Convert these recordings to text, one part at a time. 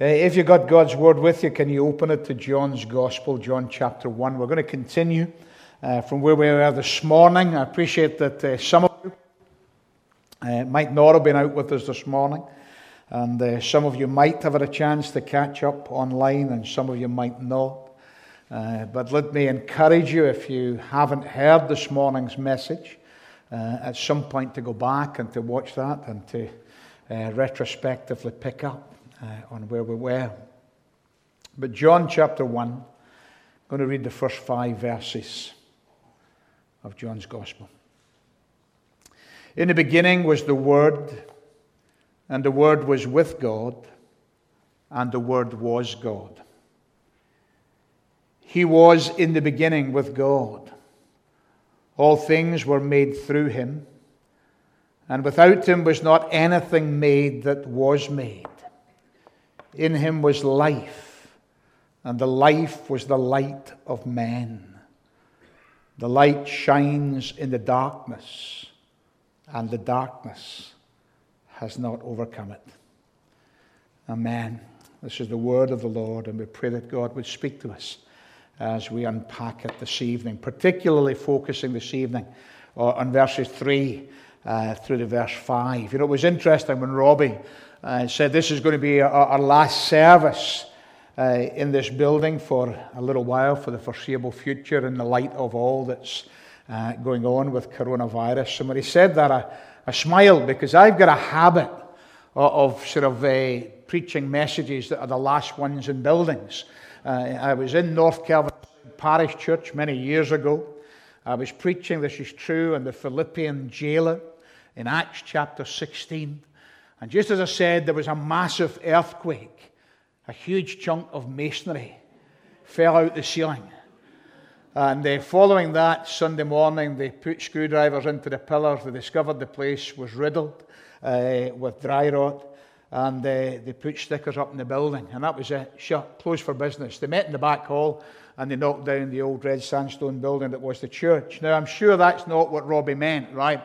Uh, if you've got God's Word with you, can you open it to John's Gospel, John chapter 1? We're going to continue uh, from where we were this morning. I appreciate that uh, some of you uh, might not have been out with us this morning, and uh, some of you might have had a chance to catch up online, and some of you might not. Uh, but let me encourage you, if you haven't heard this morning's message, at some point to go back and to watch that and to retrospectively pick up uh, on where we were. But John chapter 1, I'm going to read the first five verses of John's Gospel. In the beginning was the Word, and the Word was with God, and the Word was God. He was in the beginning with God. All things were made through him, and without him was not anything made that was made. In him was life, and the life was the light of men. The light shines in the darkness, and the darkness has not overcome it. Amen. This is the word of the Lord, and we pray that God would speak to us as we unpack it this evening, particularly focusing this evening on verses 3 uh, through to verse 5. You know, it was interesting when Robbie uh, said this is going to be our, last service uh, in this building for a little while, for the foreseeable future, in the light of all that's uh, going on with coronavirus. And when he said that, I, I smiled because I've got a habit of, of sort of uh, preaching messages that are the last ones in buildings. Uh, I was in North Kelvin Parish Church many years ago. I was preaching, this is true, in the Philippian jailer in Acts chapter 16. And just as I said, there was a massive earthquake. A huge chunk of masonry fell out the ceiling. And uh, following that, Sunday morning, they put screwdrivers into the pillars. They discovered the place was riddled uh, with dry rot. And uh, they put stickers up in the building. And that was it, shut, closed for business. They met in the back hall and they knocked down the old red sandstone building that was the church. Now, I'm sure that's not what Robbie meant, right?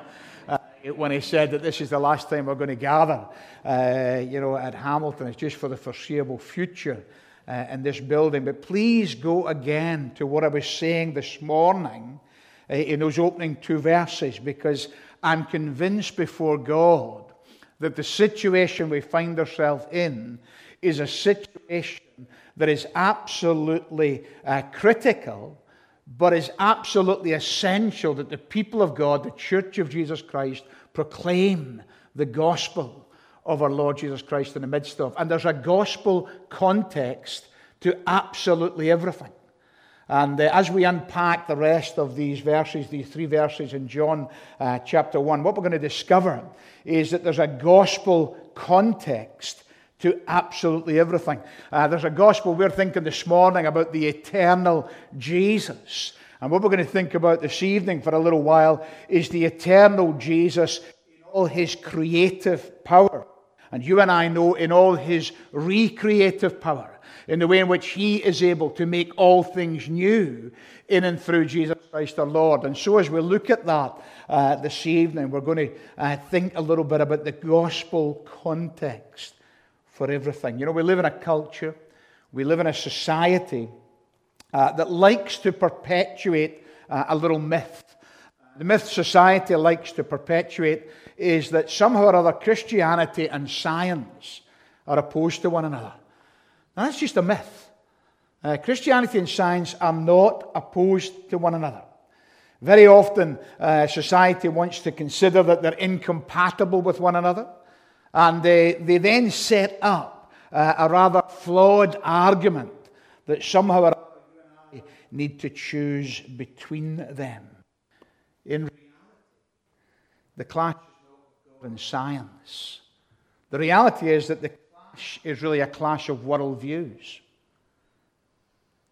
When he said that this is the last time we're going to gather, uh, you know, at Hamilton. It's just for the foreseeable future uh, in this building. But please go again to what I was saying this morning uh, in those opening two verses, because I'm convinced before God that the situation we find ourselves in is a situation that is absolutely uh, critical but it's absolutely essential that the people of God, the Church of Jesus Christ, proclaim the gospel of our Lord Jesus Christ in the midst of. And there's a gospel context to absolutely everything. And uh, as we unpack the rest of these verses, these three verses in John uh, chapter 1, what we're going to discover is that there's a gospel context to absolutely everything. Uh, there's a gospel we're thinking this morning about the eternal Jesus. And what we're going to think about this evening for a little while is the eternal Jesus in all his creative power. And you and I know in all his recreative power, in the way in which he is able to make all things new in and through Jesus Christ our Lord. And so, as we look at that uh, this evening, we're going to uh, think a little bit about the gospel context for everything. You know, we live in a culture, we live in a society uh, that likes to perpetuate uh, a little myth. The myth society likes to perpetuate is that somehow or other Christianity and science are opposed to one another. Now, that's just a myth. Uh, Christianity and science are not opposed to one another. Very often, uh, society wants to consider that they're incompatible with one another. And they, they then set up uh, a rather flawed argument that somehow or other need to choose between them. In reality, the clash is not in science. The reality is that the clash is really a clash of worldviews.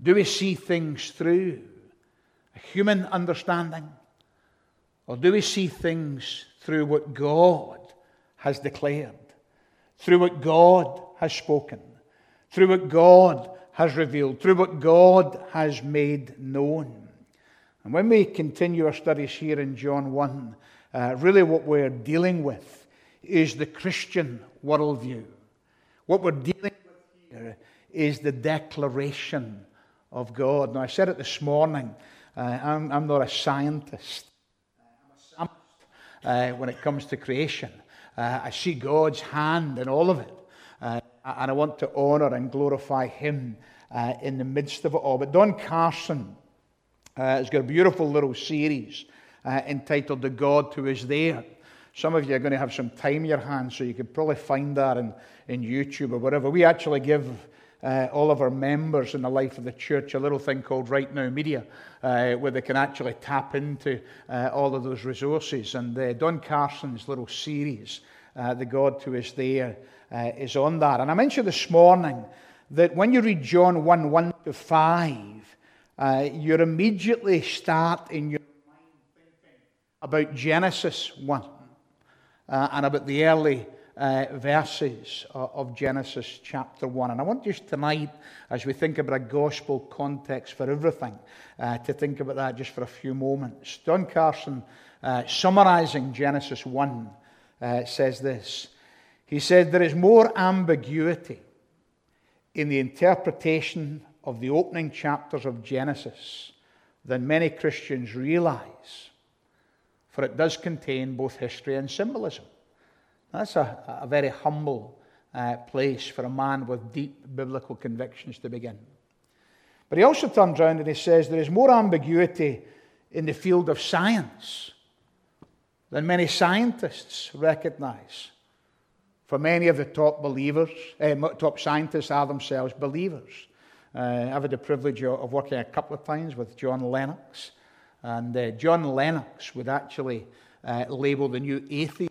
Do we see things through a human understanding? Or do we see things through what God has declared, through what God has spoken, through what God has revealed, through what God has made known. And when we continue our studies here in John 1, uh, really what we're dealing with is the Christian worldview. What we're dealing with here is the declaration of God. Now, I said it this morning. Uh, I'm, I'm, not a scientist. I'm a uh, when it comes to creation. Uh, I see God's hand in all of it. Uh, and I want to honor and glorify Him uh, in the midst of it all. But Don Carson uh, has got a beautiful little series entitled The God Who Is There. Some of you are going to have some time in your hands, so you could probably find that in, in YouTube or whatever. We actually give uh, all of our members in the life of the church a little thing called Right Now Media, uh, where they can actually tap into uh, all of those resources. And uh, Don Carson's little series, uh, The God Who Is There, uh, is on that. And I mentioned this morning that when you read John 1 1 to 5, you immediately start in your mind thinking about Genesis 1 uh, and about the early uh, verses of Genesis chapter 1. And I want just tonight, as we think about a gospel context for everything, uh, to think about that just for a few moments. Don Carson, uh, summarizing Genesis 1, uh, says this He said, There is more ambiguity in the interpretation of the opening chapters of Genesis than many Christians realize for it does contain both history and symbolism. That's a, a very humble uh, place for a man with deep biblical convictions to begin. But he also turns around and he says there is more ambiguity in the field of science than many scientists recognize. For many of the top believers, uh, top scientists are themselves believers. Uh, I've had the privilege of working a couple of times with John Lennox, and uh, John Lennox would actually uh, label the new atheism uh,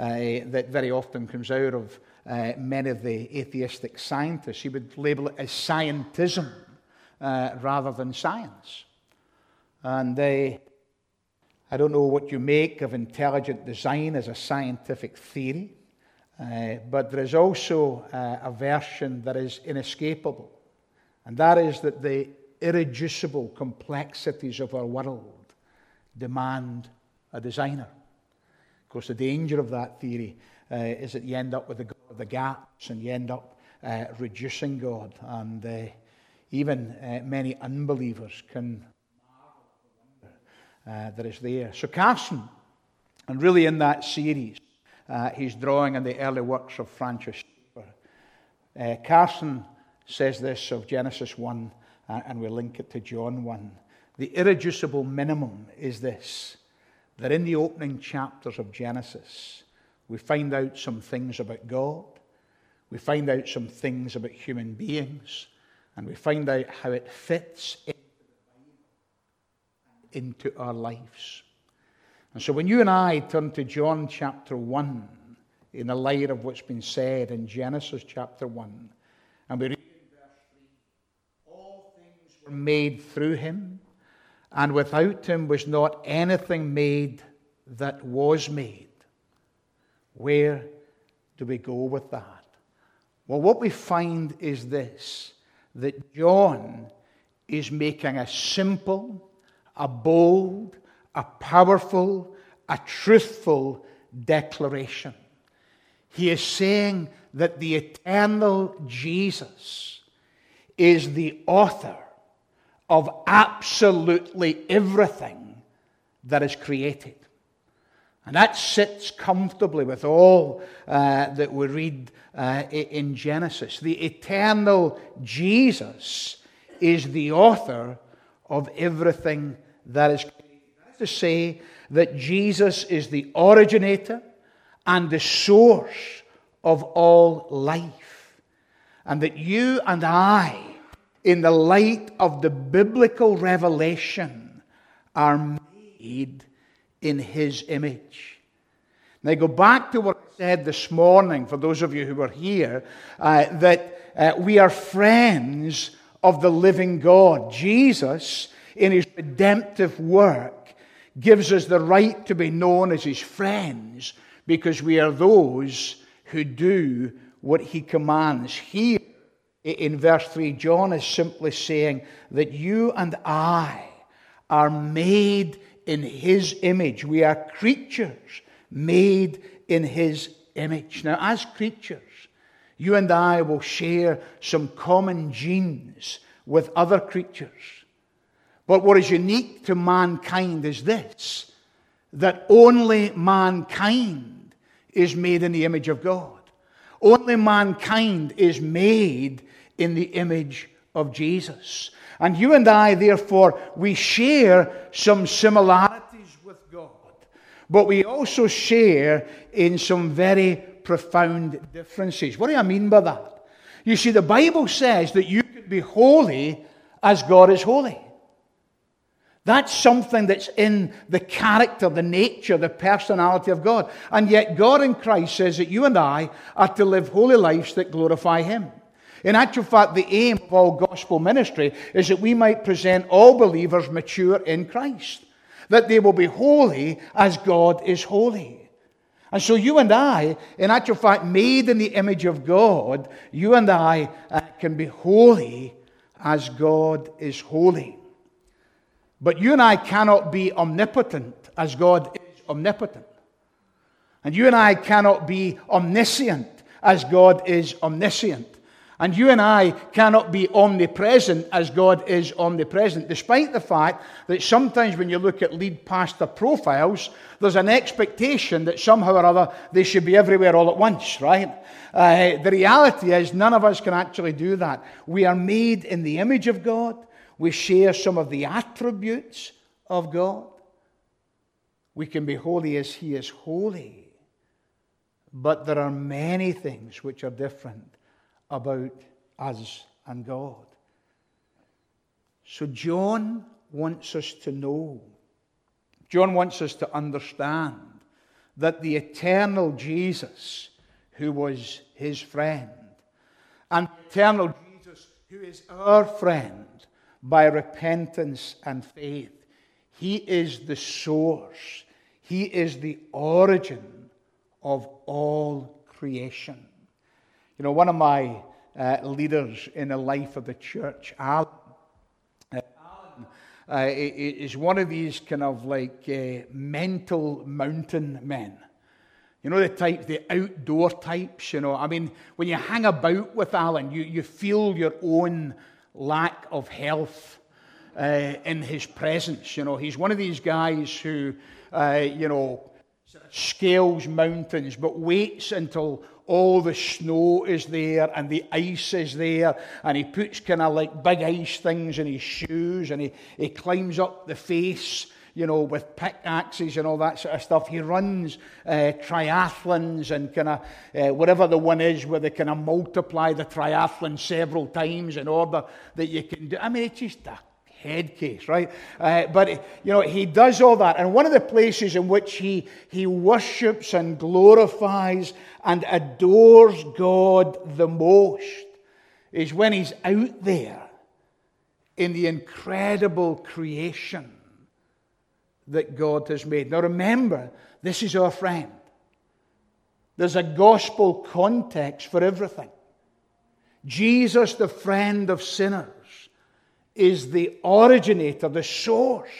that very often comes out of uh, many of the atheistic scientists. He would label it as scientism uh, rather than science. And uh, I don't know what you make of intelligent design as a scientific theory, but there is also a version that is inescapable, and that is that the irreducible complexities of our world demand a designer. Of course, the danger of that theory uh, is that you end up with the, the gaps and you end up uh, reducing God. And uh, even uh, many unbelievers can uh, that is there. So, Carson, and really in that series, uh, he's drawing on the early works of Francis Schaeffer. Carson says this of Genesis 1 and we link it to John 1. The irreducible minimum is this that in the opening chapters of Genesis, we find out some things about God, we find out some things about human beings, and we find out how it fits into our lives. And so when you and I turn to John chapter 1, in the light of what's been said in Genesis chapter 1, and we read all things were made through him, and without him was not anything made that was made. Where do we go with that? Well, what we find is this that John is making a simple, a bold, a powerful, a truthful declaration. He is saying that the eternal Jesus is the author of absolutely everything that is created. And that sits comfortably with all uh, that we read uh, in Genesis. The eternal Jesus is the author of everything that is created. That is to say that Jesus is the originator and the source of all life. And that you and I in the light of the biblical revelation, are made in his image. Now, go back to what I said this morning, for those of you who were here, uh, that uh, we are friends of the living God. Jesus, in his redemptive work, gives us the right to be known as his friends because we are those who do what he commands. Here, in verse 3, John is simply saying that you and I are made in his image. We are creatures made in his image. Now, as creatures, You and I will share some common genes with other creatures. But what is unique to mankind is this that only mankind is made in the image of God. Only mankind is made in the image of Jesus. And you and I, therefore, we share some similarities with God, but we also share in some very profound differences. What do I mean by that? You see, the Bible says that you can be holy as God is holy. That's something that's in the character, the nature, the personality of God. And yet, God in Christ says that you and I are to live holy lives that glorify Him. In actual fact, the aim of all gospel ministry is that we might present all believers mature in Christ, that they will be holy as God is holy. And so, you and I, in actual fact, made in the image of God, you and I uh, can be holy as God is holy. But you and I cannot be omnipotent as God is omnipotent. And you and I cannot be omniscient as God is omniscient. And you and I cannot be omnipresent as God is omnipresent, despite the fact that sometimes when you look at lead pastor profiles, there's an expectation that somehow or other they should be everywhere all at once, right? Uh, the reality is, none of us can actually do that. We are made in the image of God, we share some of the attributes of God. We can be holy as He is holy. But there are many things which are different about us and God. So, John wants us to know, John wants us to understand that the eternal Jesus, who was his friend, and eternal Jesus, who is our friend by repentance and faith, he is the source, he is the origin of all creation. You know, one of my uh, leaders in the life of the church, Alan, uh, Alan uh, is one of these kind of like uh, mental mountain men. You know, the type, the outdoor types, you know. I mean, when you hang about with Alan, you, you feel your own lack of health uh, in his presence. You know, he's one of these guys who, uh, you know, scales mountains, but waits until all the snow is there and the ice is there, and he puts kind of like big ice things in his shoes, and he, he climbs up the face, you know, with pickaxes and all that sort of stuff. He runs uh, triathlons and kind of uh, whatever the one is where they kind of multiply the triathlon several times in order that you can do. I mean, it's just a head case, right? Uh, but, you know, he does all that. And one of the places in which he, he worships and glorifies and adores God the most is when he's out there in the incredible creation that God has made. Now, remember, this is our friend. There's a gospel context for everything. Jesus, the friend of sinners is the originator, the source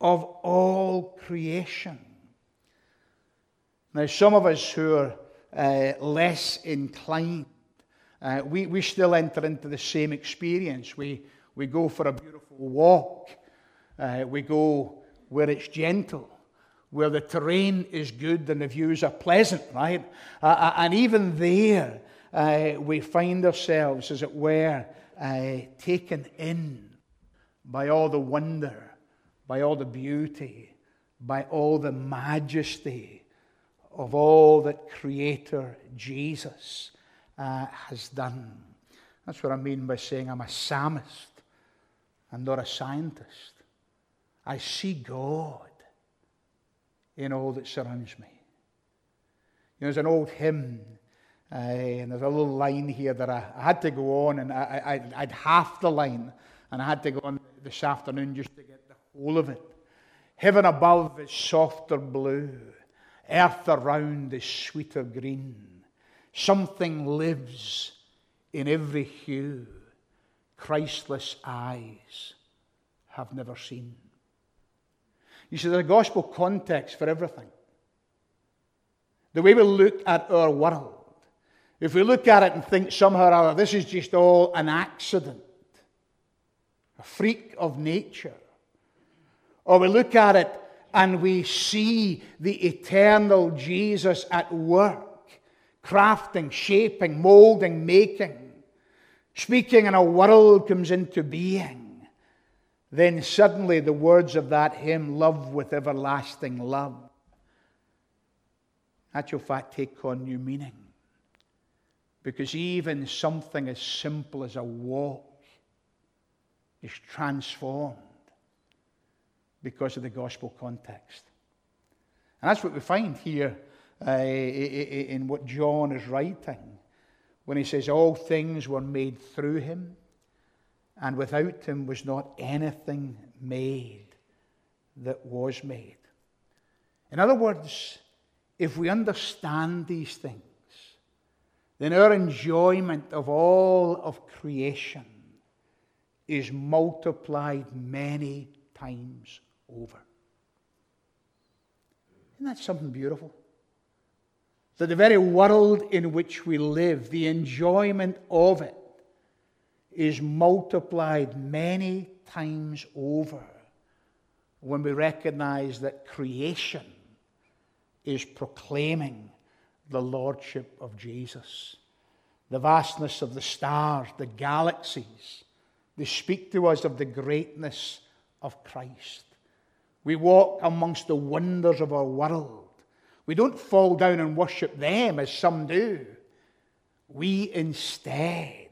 of all creation. Now, some of us who are uh, less inclined, uh, we, we still enter into the same experience. We, we go for a beautiful walk, uh, we go where it's gentle. Where the terrain is good and the views are pleasant, right? Uh, uh, and even there, uh, we find ourselves, as it were, uh, taken in by all the wonder, by all the beauty, by all the majesty of all that Creator Jesus uh, has done. That's what I mean by saying I'm a psalmist and not a scientist. I see God in all that surrounds me. You know, there's an old hymn uh, and there's a little line here that I, I had to go on, and I, I, I'd half the line, and I had to go on this afternoon just to get the whole of it. Heaven above is softer blue, earth around is sweeter green. Something lives in every hue, Christless eyes have never seen. You see, there's a gospel context for everything. The way we look at our world if we look at it and think somehow or other, this is just all an accident, a freak of nature, or we look at it and we see the eternal Jesus at work, crafting, shaping, molding, making, speaking, and a world comes into being, then suddenly the words of that hymn, love with everlasting love, actual fact take on new meaning. Because even something as simple as a walk is transformed because of the gospel context. And that's what we find here uh, in what John is writing when he says, All things were made through him, and without him was not anything made that was made. In other words, if we understand these things, then our enjoyment of all of creation is multiplied many times over. Isn't that something beautiful? That the very world in which we live, the enjoyment of it, is multiplied many times over when we recognize that creation is proclaiming the Lordship of Jesus. The vastness of the stars, the galaxies, they speak to us of the greatness of Christ. We walk amongst the wonders of our world. We don't fall down and worship them as some do. We instead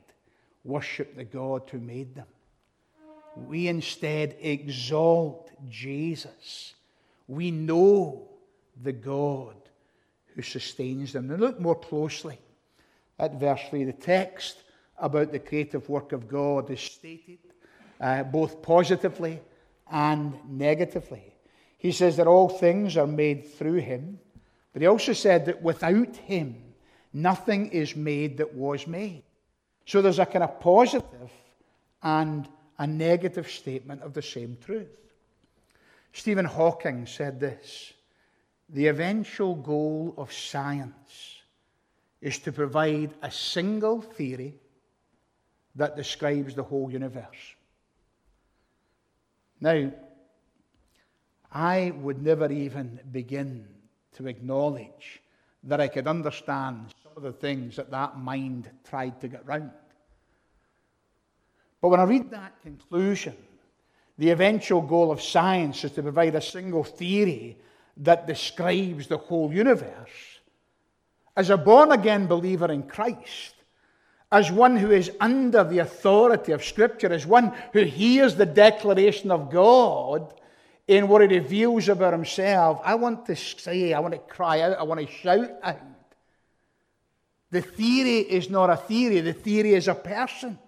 worship the God who made them. We instead exalt Jesus. We know the God who sustains them. Now look more closely at verse 3. The text about the creative work of God is stated uh, both positively and negatively. He says that all things are made through him, but he also said that without him, nothing is made that was made. So there's a kind of positive and a negative statement of the same truth. Stephen Hawking said this The eventual goal of science is to provide a single theory that describes the whole universe. Now, I would never even begin to acknowledge that I could understand some of the things that that mind tried to get round. But when I read that conclusion, the eventual goal of science is to provide a single theory that describes the whole universe. As a born again believer in Christ, as one who is under the authority of Scripture, as one who hears the declaration of God in what he reveals about himself, I want to say, I want to cry out, I want to shout out. The theory is not a theory, the theory is a person.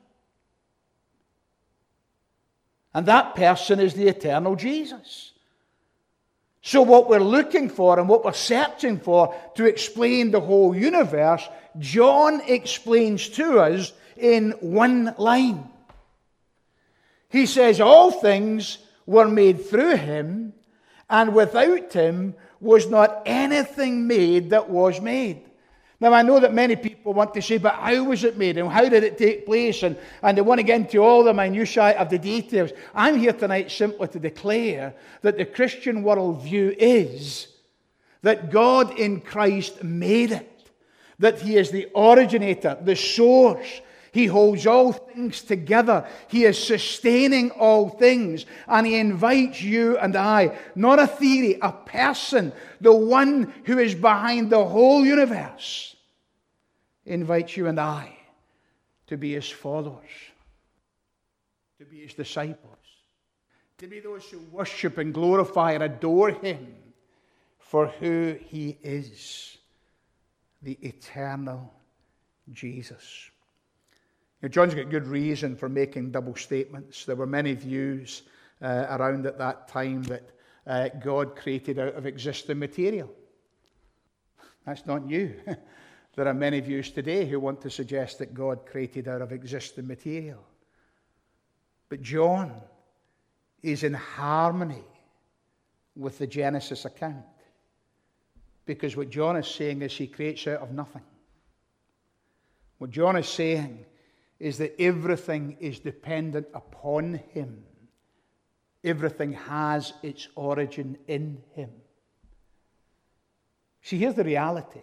And that person is the eternal Jesus. So, what we're looking for and what we're searching for to explain the whole universe, John explains to us in one line. He says, All things were made through him, and without him was not anything made that was made. Now, I know that many people want to say, but how was it made and how did it take place? And, and they want to get into all the minutiae of the details. I'm here tonight simply to declare that the Christian worldview is that God in Christ made it, that He is the originator, the source, he holds all things together. He is sustaining all things. And He invites you and I, not a theory, a person, the one who is behind the whole universe, invites you and I to be His followers, to be His disciples, to be those who worship and glorify and adore Him for who He is the eternal Jesus. Now, John's got good reason for making double statements. There were many views uh, around at that time that uh, God created out of existing material. That's not new. there are many views today who want to suggest that God created out of existing material. But John is in harmony with the Genesis account. Because what John is saying is he creates out of nothing. What John is saying is that everything is dependent upon him. Everything has its origin in him. See, here's the reality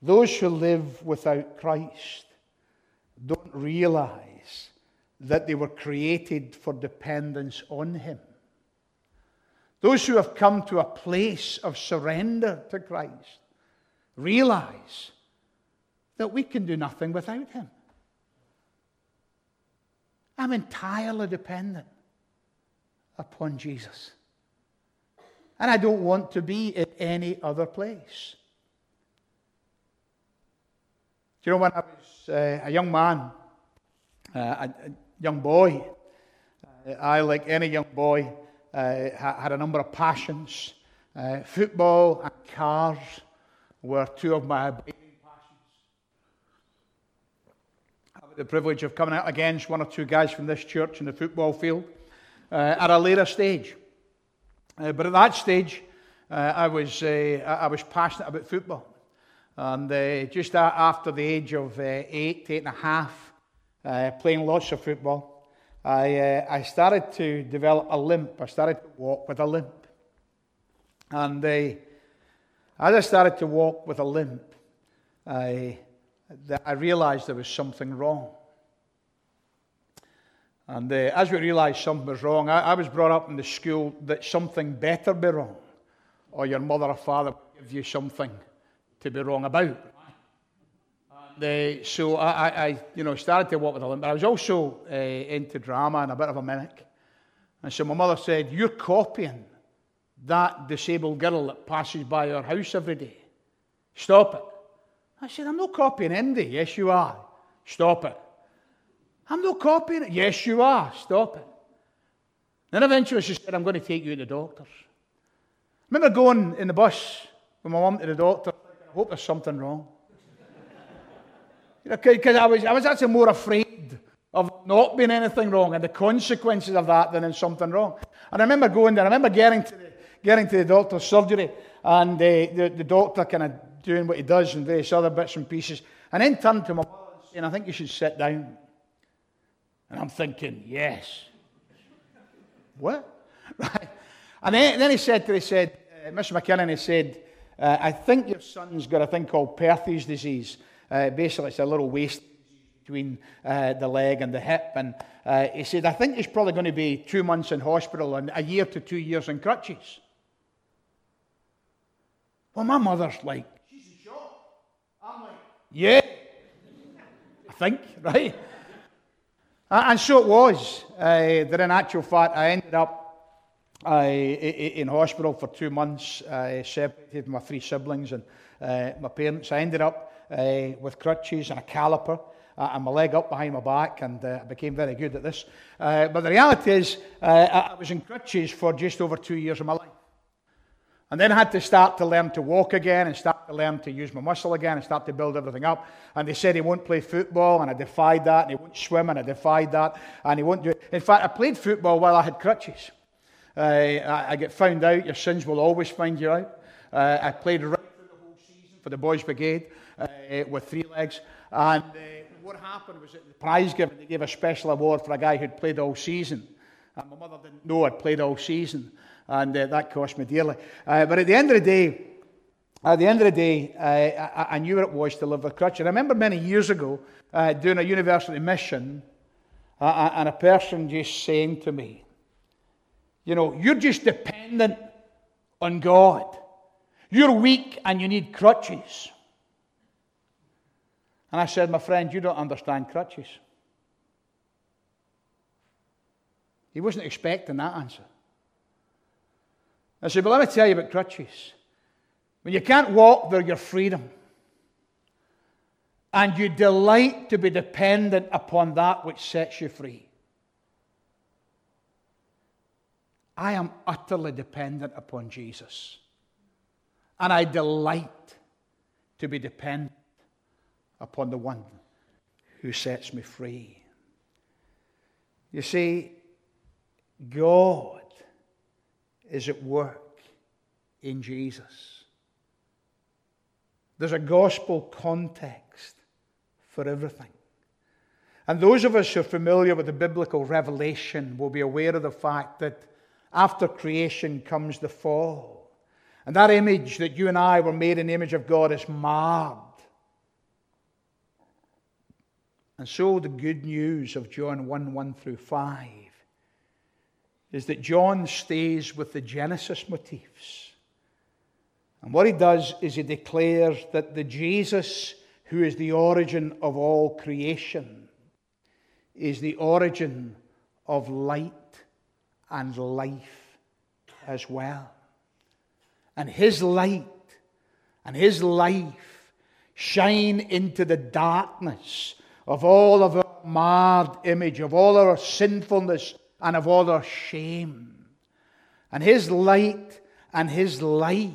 those who live without Christ don't realize that they were created for dependence on him. Those who have come to a place of surrender to Christ realize that we can do nothing without Him. I'm entirely dependent upon Jesus. And I don't want to be in any other place. Do you know when I was uh, a young man, uh, a, a, young boy, uh, I, like any young boy, uh, had a number of passions. Uh, football and cars were two of my passions. I had the privilege of coming out against one or two guys from this church in the football field at a later stage. But at that stage, I, was, I was passionate about football. And uh, just after the age of uh, eight, eight and a half, playing lots of football, I, I started to develop a limp. I started to walk with a limp. And as I started to walk with a limp, I I realized there was something wrong. And uh, as we realized something was wrong, I, I, was brought up in the school that something better be wrong, or your mother or father would give you something to be wrong about. Uh, so I, I, you know, started to walk with a limp, but I was also uh, into drama and a bit of a mimic. And so my mother said, You're copying that disabled girl that passes by our house every day. Stop it. I said, I'm not copying Indy. Yes, you are. Stop it. I'm not copying it. Yes, you are. Stop it. Then eventually she said, I'm going to take you to the doctors. I remember going in the bus with my mum to the doctor. I hope there's something wrong. Because I was, I was actually more afraid of not being anything wrong and the consequences of that than in something wrong. And I remember going there. I remember getting to the, getting to the doctor's surgery and uh, the, the doctor kind of doing what he does and various other bits and pieces. And then turned to my mother and I think you should sit down. And I'm thinking, yes. what? Right. And then, then he said to he said, uh, Mr. McKinnon, he said, uh, I think your son's got a thing called Perthes disease. Uh, basically, it's a little waist between uh, the leg and the hip. And uh, he said, I think he's probably going to be two months in hospital and a year to two years in crutches. Well, my mother's like, She's in shock. I'm like, yeah. I think, right? And so it was. Uh, that in actual fact, I ended up uh, in hospital for two months, I separated my three siblings and uh, my parents. I ended up uh, with crutches and a caliper uh, and my leg up behind my back, and I became very good at this. but the reality is, I was in crutches for just over two years of my life. And then I had to start to learn to walk again and start to learn to use my muscle again and start to build everything up. And they said he won't play football, and I defied that. And he won't swim, and I defied that. And he won't do it. In fact, I played football while I had crutches. Uh, I, I, get found out. Your sins will always find you out. Uh, I played right through the whole season for the Boys Brigade uh, with three legs. And uh, what happened was at the prize giving, they gave a special award for a guy who'd played all season. And my mother didn't know I'd played all season and uh, that cost me dearly. But at the end of the day, at the end of the day, uh, I, I, knew what it was to live with crutches. And I remember many years ago uh, doing a university mission, uh, and a person just saying to me, You know, you're just dependent on God. You're weak and you need crutches. And I said, My friend, you don't understand crutches. He wasn't expecting that answer. I said, But let me tell you about crutches. When you can't walk, they're your freedom. And you delight to be dependent upon that which sets you free. I am utterly dependent upon Jesus. And I delight to be dependent upon the one who sets me free. You see, God is at work in Jesus. There's a gospel context for everything. And those of us who are familiar with the biblical revelation will be aware of the fact that after creation comes the fall. And that image that you and I were made in the image of God is marred. And so the good news of John 1 1 through 5 is that John stays with the Genesis motifs. And what he does is he declares that the Jesus who is the origin of all creation is the origin of light and life as well. And his light and his life shine into the darkness of all of our marred image, of all our sinfulness, and of all our shame. And his light and his life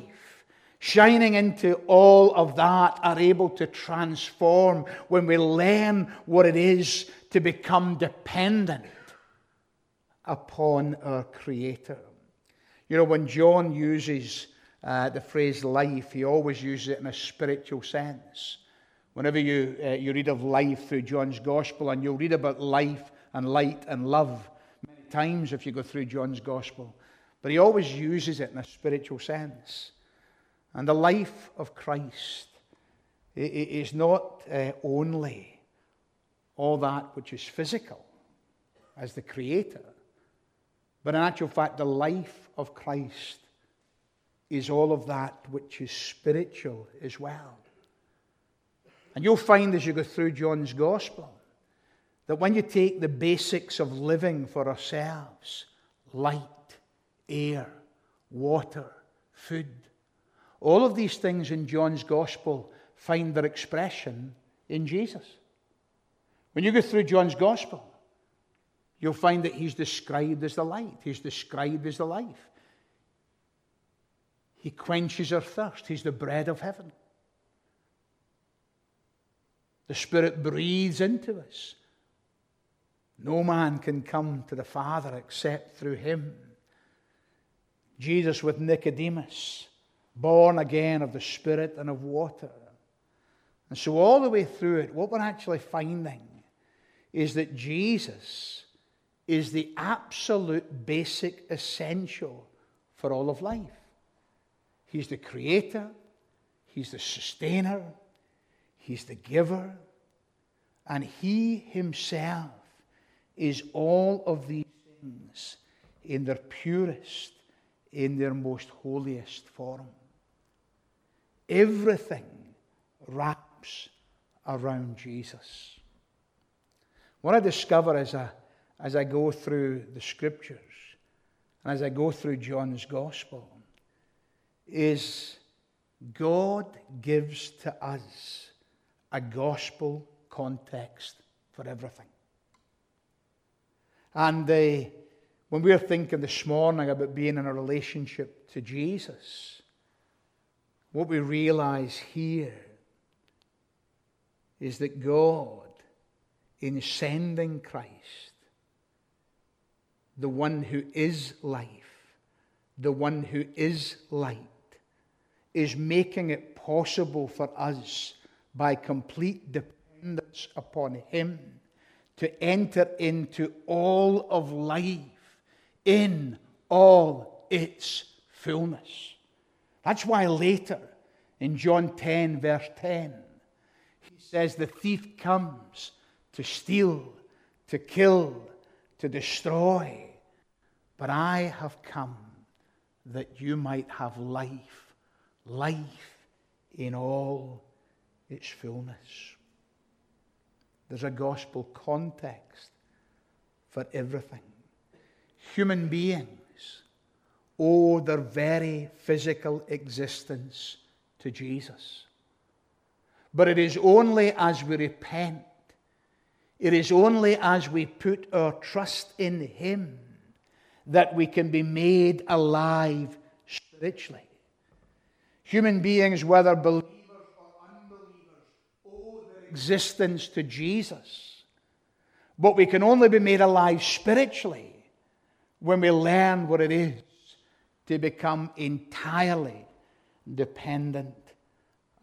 shining into all of that are able to transform when we learn what it is to become dependent upon our Creator. You know, when John uses uh, the phrase life, he always uses it in a spiritual sense. Whenever you, uh, you read of life through John's Gospel, and you'll read about life and light and love many times if you go through John's Gospel, but he always uses it in a spiritual sense. And the life of Christ is not uh, only all that which is physical as the Creator, but in actual fact, the life of Christ is all of that which is spiritual as well. And you'll find as you go through John's Gospel that when you take the basics of living for ourselves light, air, water, food all of these things in John's Gospel find their expression in Jesus. When you go through John's Gospel, you'll find that he's described as the light, he's described as the life. He quenches our thirst, he's the bread of heaven. The Spirit breathes into us. No man can come to the Father except through him. Jesus with Nicodemus, born again of the Spirit and of water. And so, all the way through it, what we're actually finding is that Jesus is the absolute basic essential for all of life. He's the creator, He's the sustainer, He's the giver, and He Himself is all of these things in their purest, in their most holiest form. Everything wraps around Jesus. What I discover as I, as I go through the scriptures and as I go through John's gospel is God gives to us a gospel context for everything. And uh, when we were thinking this morning about being in a relationship to Jesus, what we realize here is that God, in sending Christ, the one who is life, the one who is light, is making it possible for us by complete dependence upon Him to enter into all of life in all its fullness. That's why later in John 10, verse 10, he says, The thief comes to steal, to kill, to destroy. But I have come that you might have life, life in all its fullness. There's a gospel context for everything. Human beings owe their very physical existence to Jesus. But it is only as we repent, it is only as we put our trust in Him that we can be made alive spiritually. Human beings, whether believers or unbelievers, owe their existence to Jesus. But we can only be made alive spiritually when we learn what it is to become entirely dependent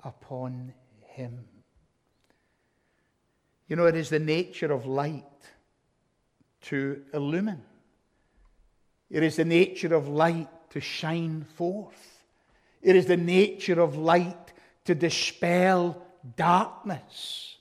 upon Him. You know, it is the nature of light to illumine. It is the nature of light to shine forth. It is the nature of light to dispel darkness.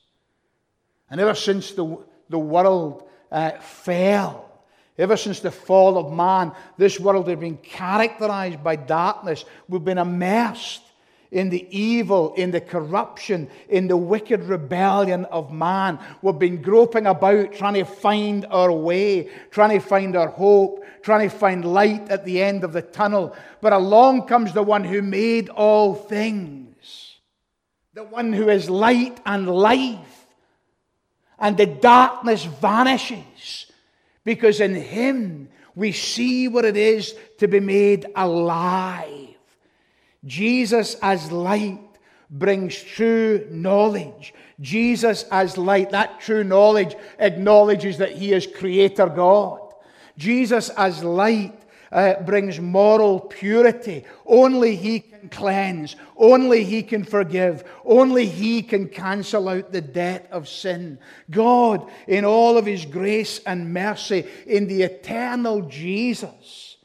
And ever since the, the world uh, fell, ever since the fall of man, this world has been characterized by darkness. We've been immersed in the evil, in the corruption, in the wicked rebellion of man. We've been groping about trying to find our way, trying to find our hope, trying to find light at the end of the tunnel. But along comes the one who made all things, the one who is light and life. And the darkness vanishes because in him we see what it is to be made alive. Jesus as light brings true knowledge. Jesus as light, that true knowledge acknowledges that he is creator God. Jesus as light uh, brings moral purity. Only he can cleanse. Only he can forgive. Only he can cancel out the debt of sin. God, in all of his grace and mercy, in the eternal Jesus,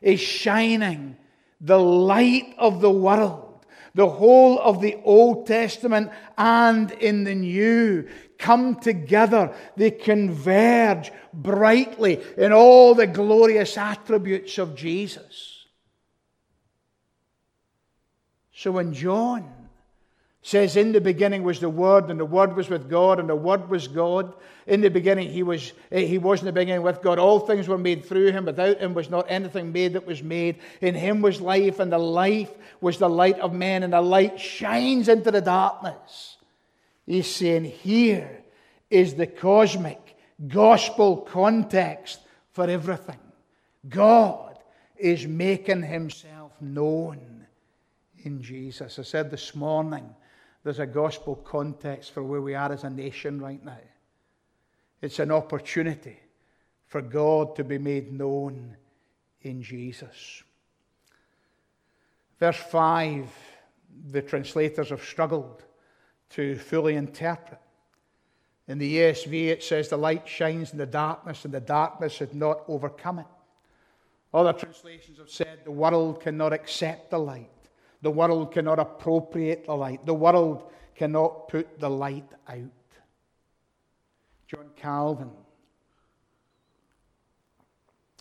is shining the light of the world. The whole of the Old Testament and in the New come together. They converge brightly in all the glorious attributes of Jesus. So when John says, In the beginning was the Word, and the Word was with God, and the Word was God. In the beginning, he was, eh, he was in the beginning with God. All things were made through him. Without him was not anything made that was made. In him was life, and the life was the light of men, and the light shines into the darkness. He's saying, Here is the cosmic gospel context for everything. God is making himself known in Jesus. I said this morning, there's a gospel context for where we are as a nation right now. It's an opportunity for God to be made known in Jesus. Verse 5, the translators have struggled to fully interpret. In the ESV, it says, The light shines in the darkness, and the darkness had not overcome it. Other translations have said, The world cannot accept the light. The world cannot appropriate the light. The world cannot put the light out. John Calvin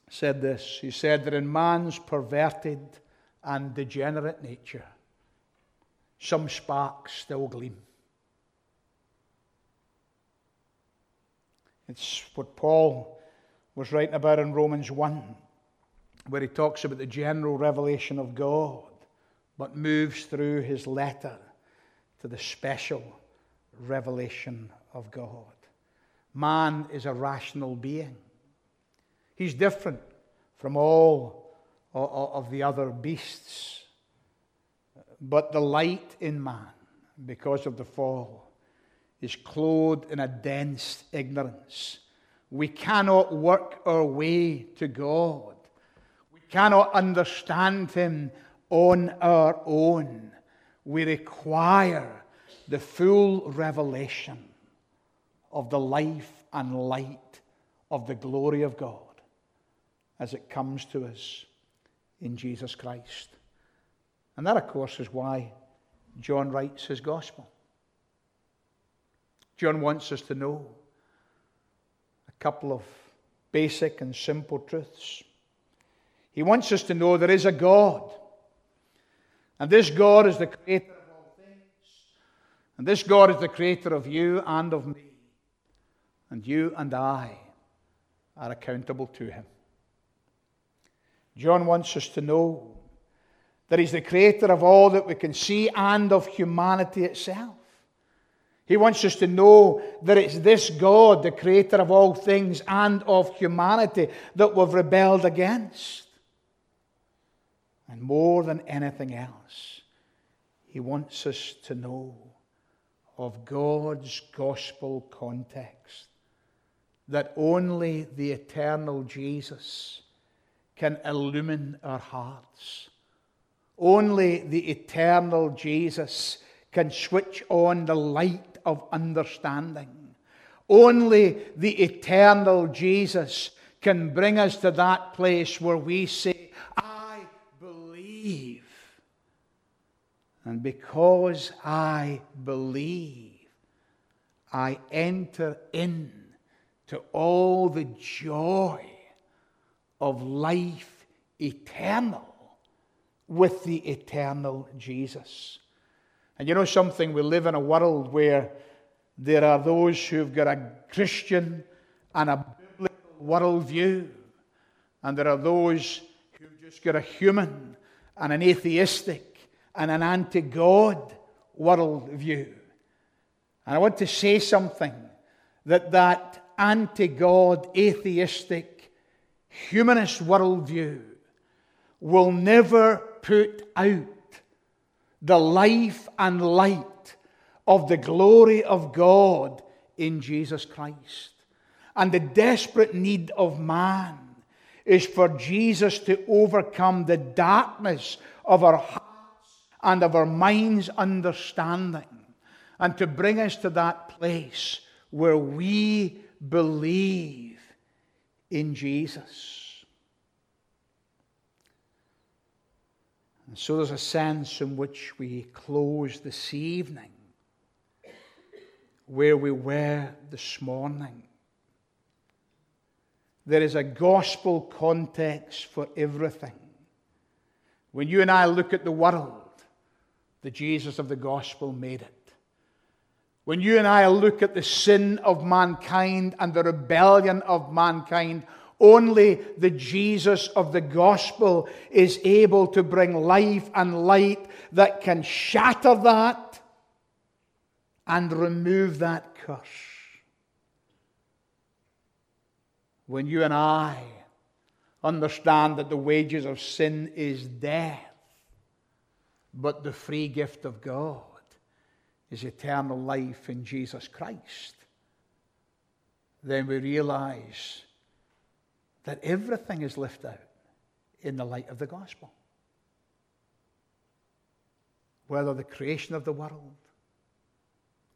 said this. He said that in man's perverted and degenerate nature, some sparks still gleam. It's what Paul was writing about in Romans 1, where he talks about the general revelation of God but moves through his letter to the special revelation of God. Man is a rational being. He's different from all of the other beasts. But the light in man, because of the fall, is clothed in a dense ignorance. We cannot work our way to God. We cannot understand Him on our own. We require the full revelation of the life and light of the glory of God as it comes to us in Jesus Christ. And that, of course, is why John writes his gospel. John wants us to know a couple of basic and simple truths. He wants us to know there is a God and this God is the creator of all things. And this God is the creator of you and of me. And you and I are accountable to him. John wants us to know that he's the creator of all that we can see and of humanity itself. He wants us to know that it's this God, the creator of all things and of humanity, that we've rebelled against. And more than anything else, he wants us to know of God's gospel context that only the eternal Jesus can illumine our hearts. Only the eternal Jesus can switch on the light of understanding. Only the eternal Jesus can bring us to that place where we say, And because I believe, I enter in to all the joy of life eternal with the eternal Jesus. And you know something? We live in a world where there are those who've got a Christian and a biblical worldview, and there are those who've just got a human and an atheistic and an anti God worldview. And I want to say something that that anti God, atheistic, humanist worldview will never put out the life and light of the glory of God in Jesus Christ. And the desperate need of man is for Jesus to overcome the darkness of our hearts and of our minds' understanding and to bring us to that place where we believe in Jesus. And so there's a sense in which we close this evening where we were this morning. There is a gospel context for everything. When you and I look at the world, the Jesus of the gospel made it. When you and I look at the sin of mankind and the rebellion of mankind, only the Jesus of the gospel is able to bring life and light that can shatter that and remove that curse. When you and I understand that the wages of sin is death, but the free gift of God is eternal life in Jesus Christ, then we realize that everything is lifted out in the light of the gospel. Whether the creation of the world,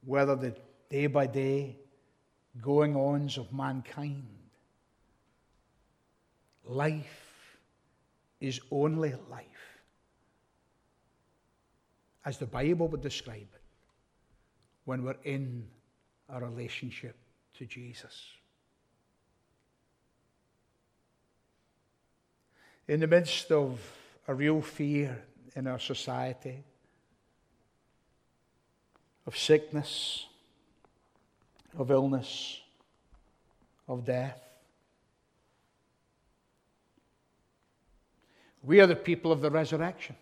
whether the day by day going ons of mankind, life is only life as the Bible would describe it when we're in a relationship to Jesus. in the midst of a real fear in our society of sickness, of illness, of death. We are the people of the resurrection.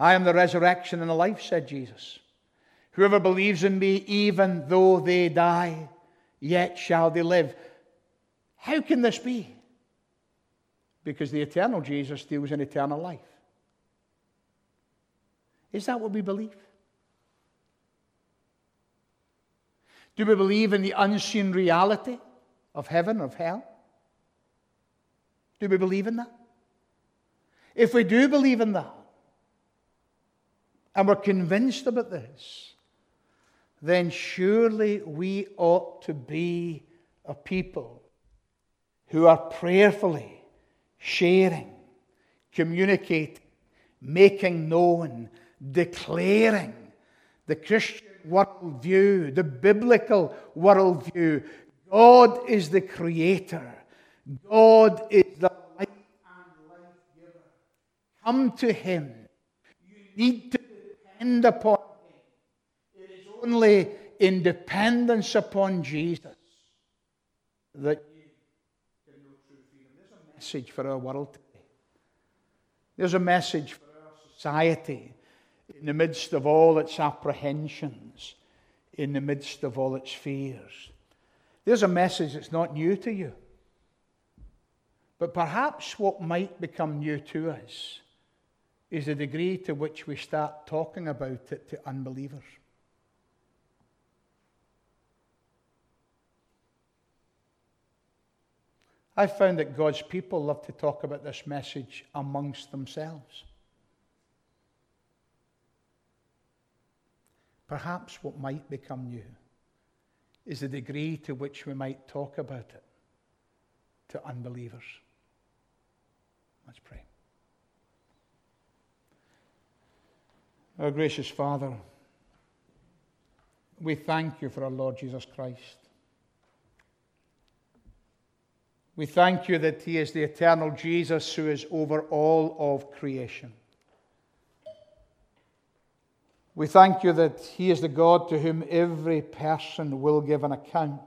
I am the resurrection and the life, said Jesus. Whoever believes in me, even though they die, yet shall they live. How can this be? Because the eternal Jesus deals in eternal life. Is that what we believe? Do we believe in the unseen reality of heaven, of hell? Do we believe in that? If we do believe in that, and we're convinced about this, then surely we ought to be a people who are prayerfully sharing, communicating, making known, declaring the Christian worldview, the biblical worldview. God is the creator. God is the light and life giver. Come to Him. You need to depend upon Him. It is only in dependence upon Jesus that you can know true freedom. There's a message for our world today. There's a message for our society in the midst of all its apprehensions, in the midst of all its fears. There's a message that's not new to you. But perhaps what might become new to us is the degree to which we start talking about it to unbelievers. I found that God's people love to talk about this message amongst themselves. perhaps what might become new is the degree to which we might talk about it to unbelievers. Let's pray. Our gracious Father, we thank you for our Lord Jesus Christ. We thank you that He is the eternal Jesus who is over all of creation. We thank you that He is the God to whom every person will give an account.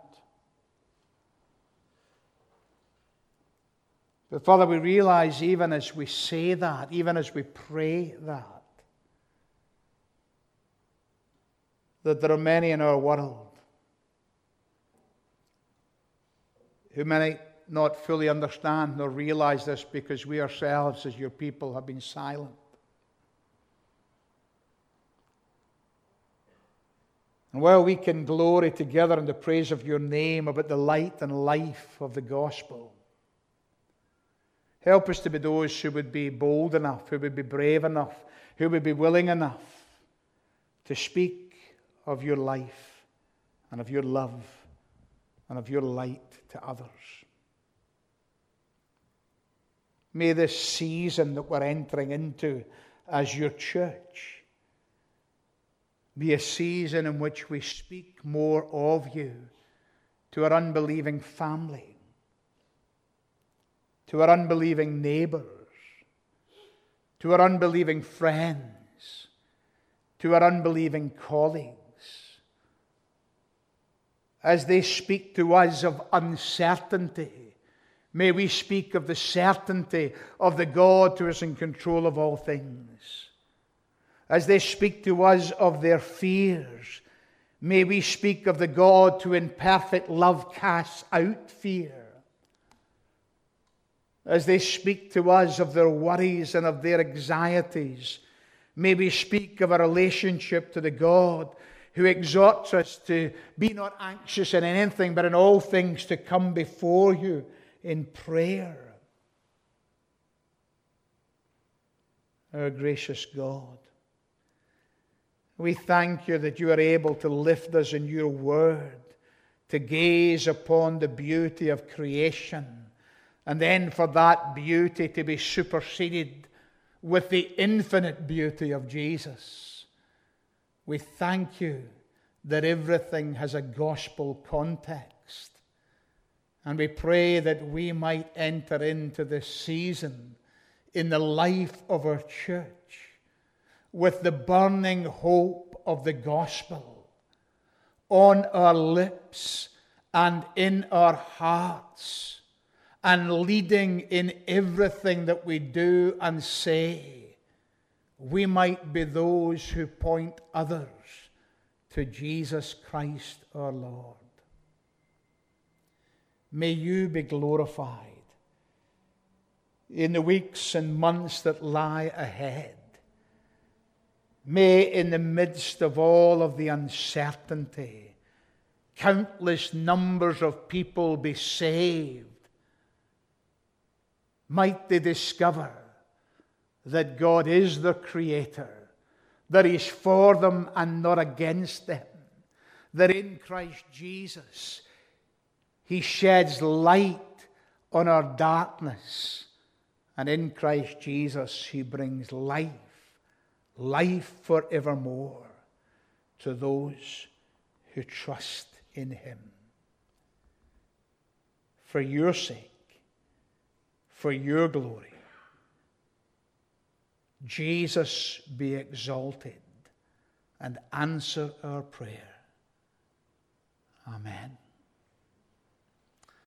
But Father, we realize even as we say that, even as we pray that, that there are many in our world who may not fully understand nor realize this because we ourselves, as your people, have been silent. And while we can glory together in the praise of your name about the light and life of the gospel, help us to be those who would be bold enough, who would be brave enough, who would be willing enough to speak of your life and of your love and of your light to others. May this season that we're entering into as your church be a season in which we speak more of you to our unbelieving family, to our unbelieving neighbors, to our unbelieving friends, to our unbelieving colleagues. As they speak to us of uncertainty, may we speak of the certainty of the God who is in control of all things as they speak to us of their fears, may we speak of the God who in perfect love casts out fear. As they speak to us of their worries and of their anxieties, may we speak of a relationship to the God who exhorts us to be not anxious in anything, but in all things to come before you in prayer. Our gracious God. We thank you that you are able to lift us in your word, to gaze upon the beauty of creation, and then for that beauty to be superseded with the infinite beauty of Jesus. We thank you that everything has a gospel context. And we pray that we might enter into this season in the life of our church with the burning hope of the gospel on our lips and in our hearts, and leading in everything that we do and say, we might be those who point others to Jesus Christ our Lord. May you be glorified in the weeks and months that lie ahead. May, in the midst of all of the uncertainty, countless numbers of people be saved. Might they discover that God is the Creator, that He's for them and not against them, that in Christ Jesus He sheds light on our darkness, and in Christ Jesus He brings life life forevermore to those who trust in him. For your sake, for your glory, Jesus be exalted and answer our prayer. Amen.